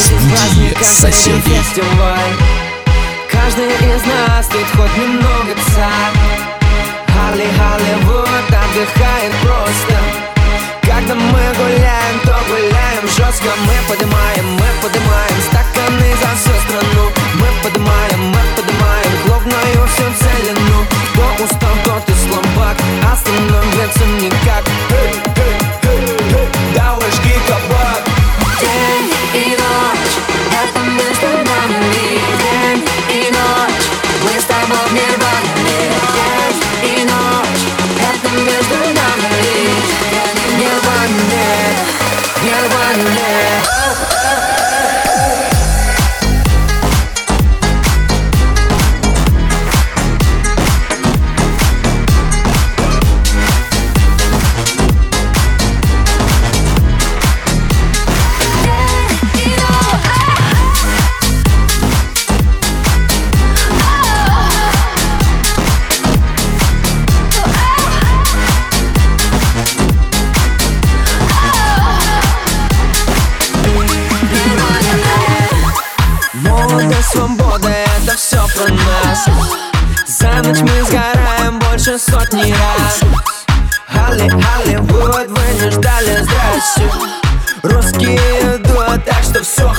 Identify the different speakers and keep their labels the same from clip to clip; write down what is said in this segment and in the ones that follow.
Speaker 1: Разбуди соседей.
Speaker 2: Каждый из нас тут хоть немного царь. Харли вот отдыхает.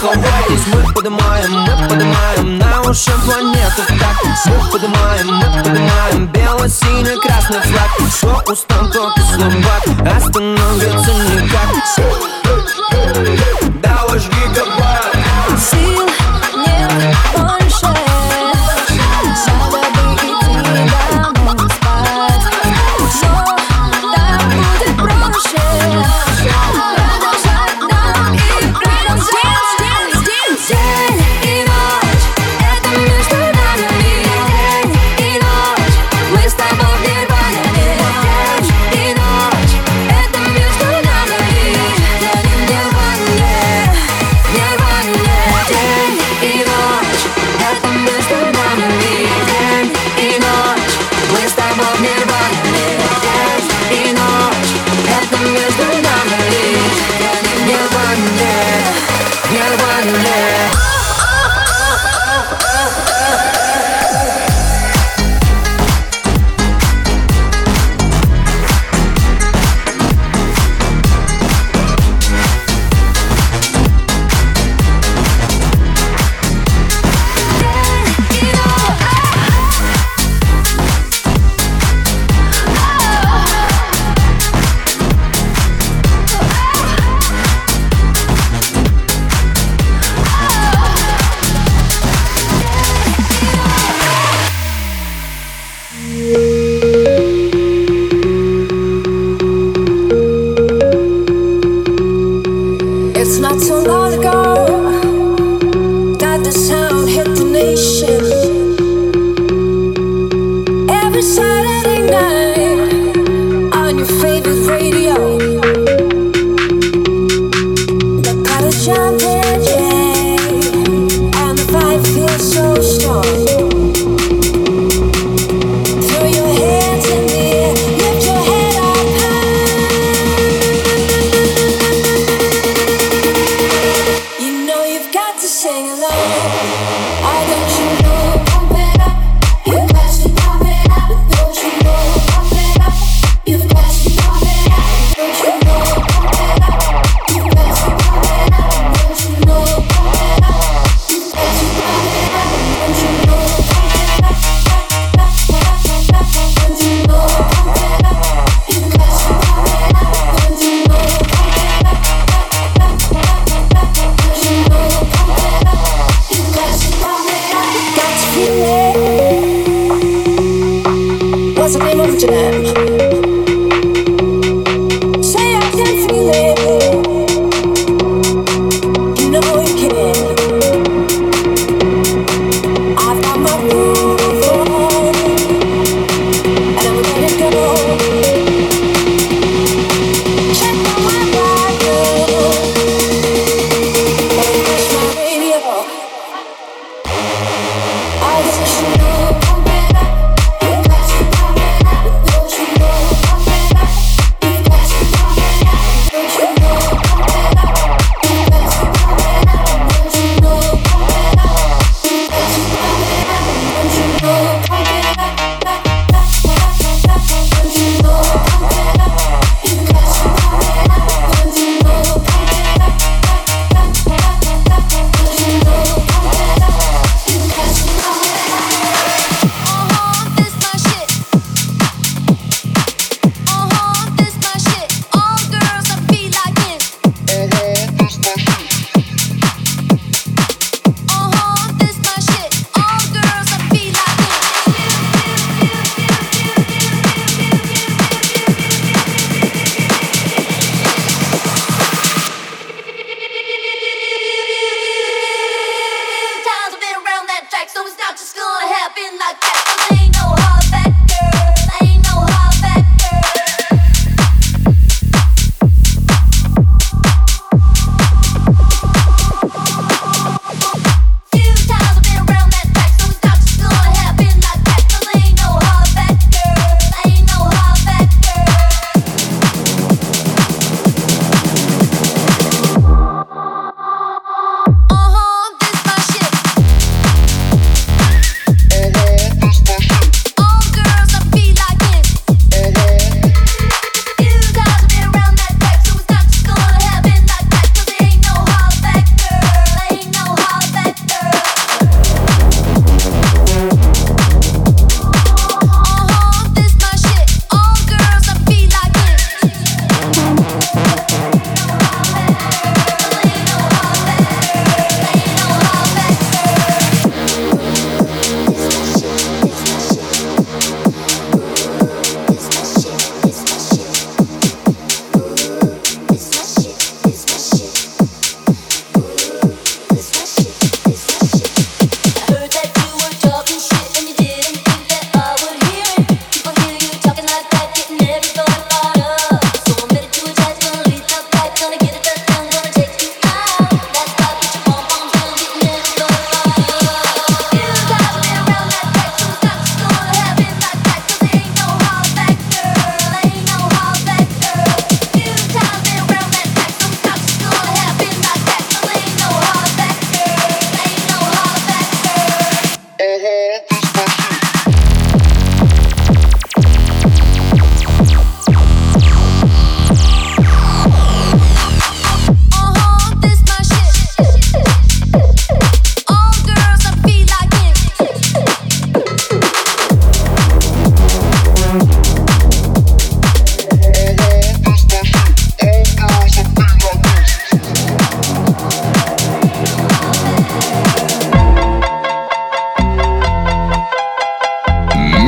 Speaker 2: хватайтесь Мы поднимаем, мы поднимаем на уши планету так. Мы поднимаем, мы поднимаем бело-синий-красный флаг. Все устал, только слабак, остановиться никак.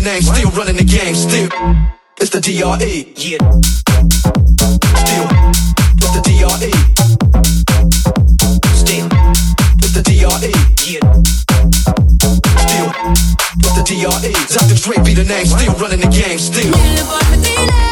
Speaker 3: the name, still running the game, still. It's the DRE. Yeah. Still, it's the DRE. Still, it's the DRE. Yeah. Still, it's the DRE. Dr. Dre be the name, still running the game, still.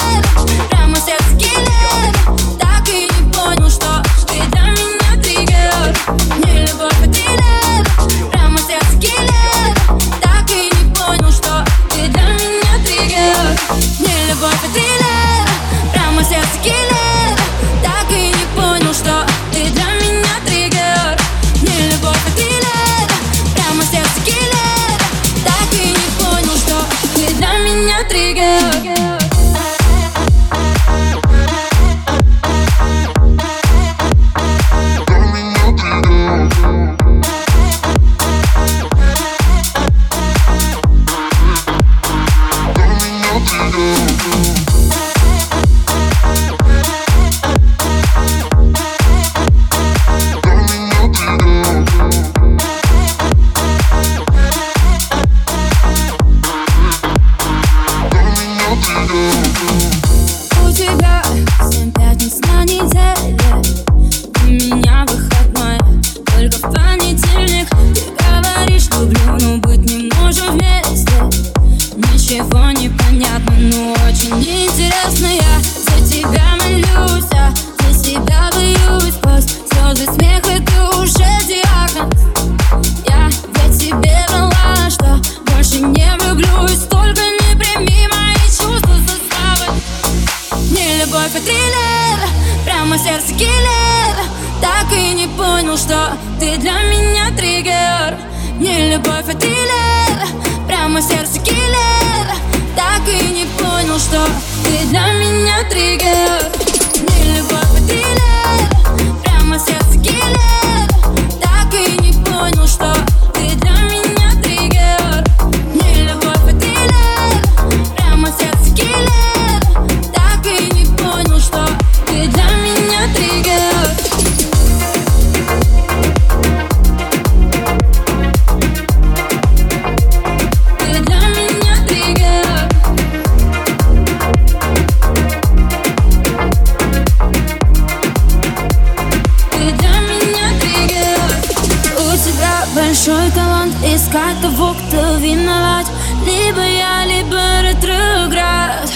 Speaker 4: У тебя семь пятниц на неделю любовь от дилер Прямо сердце киллер. Так и не понял, что ты для меня триггер. искать того, кто виноват Либо я, либо ретроград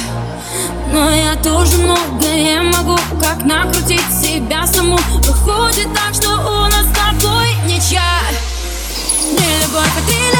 Speaker 4: Но я тоже многое могу Как накрутить себя саму Выходит так, что у нас с тобой ничья Не любовь, а ты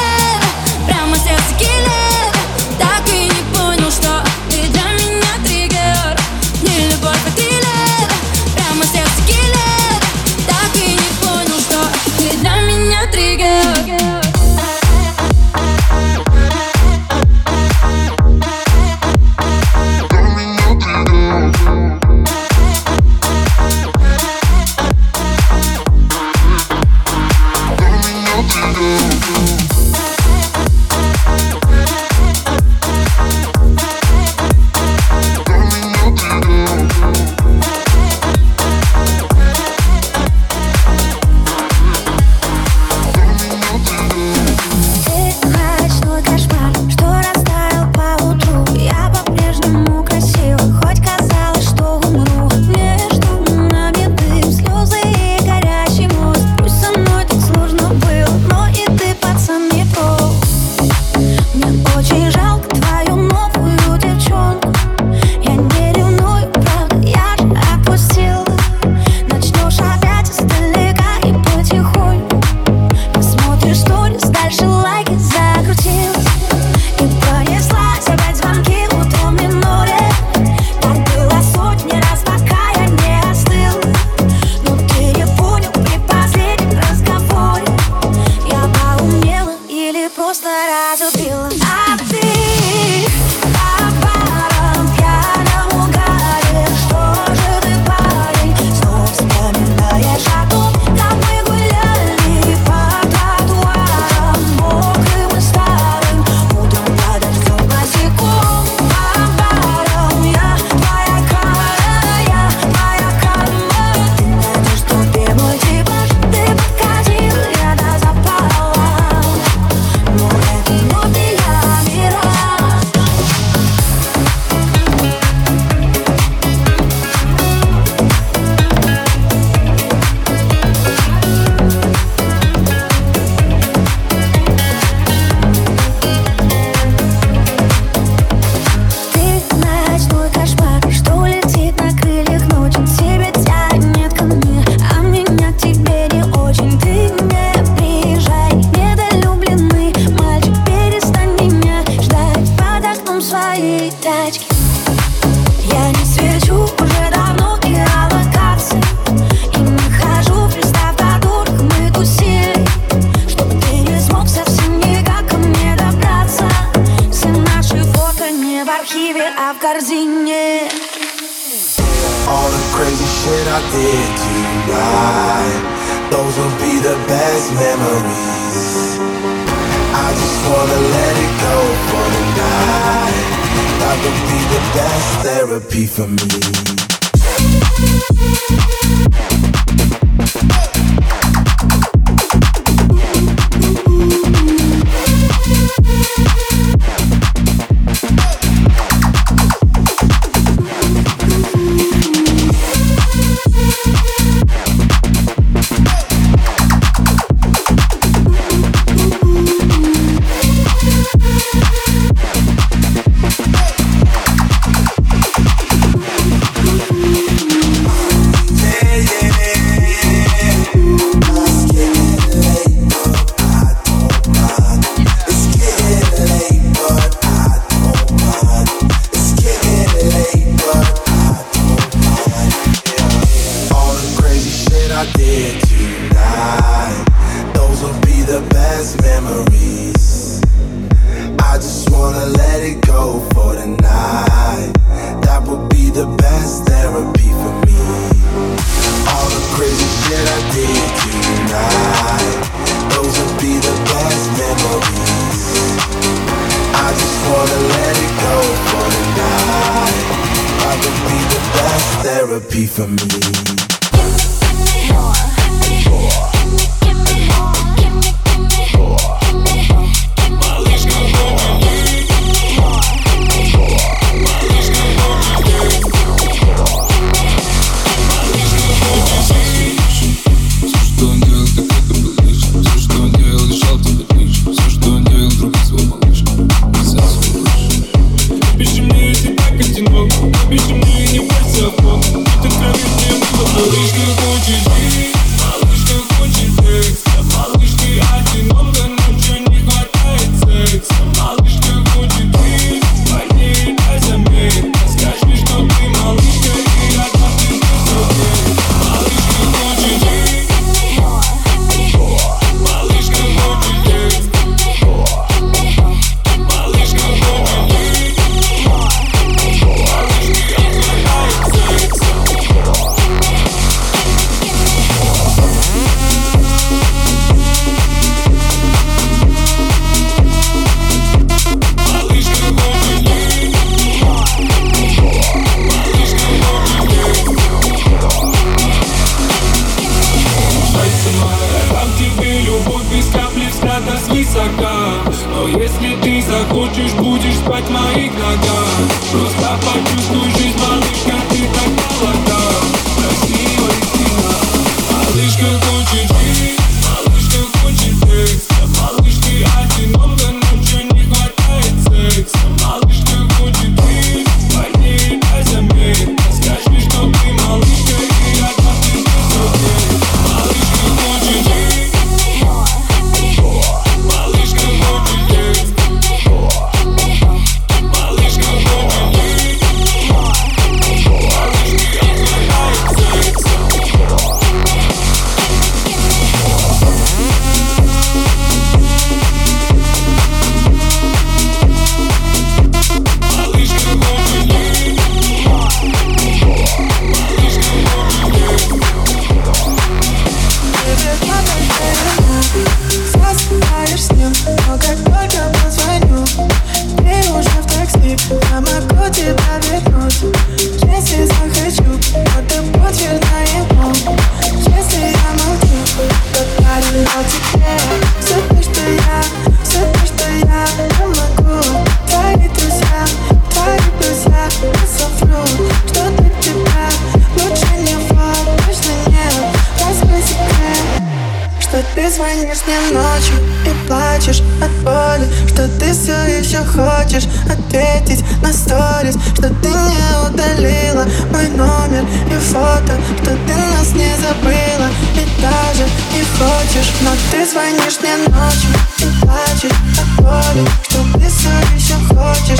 Speaker 5: those will be the best memories. I just wanna let it go for the night. That would be the best therapy for me. therapy for me.
Speaker 6: плачу и
Speaker 7: плачешь от боли Что ты все еще хочешь ответить на сторис Что ты не удалила мой номер и фото Что ты нас не забыла и даже не хочешь. Но ты звонишь мне ночью и плачешь от боли Что ты все еще хочешь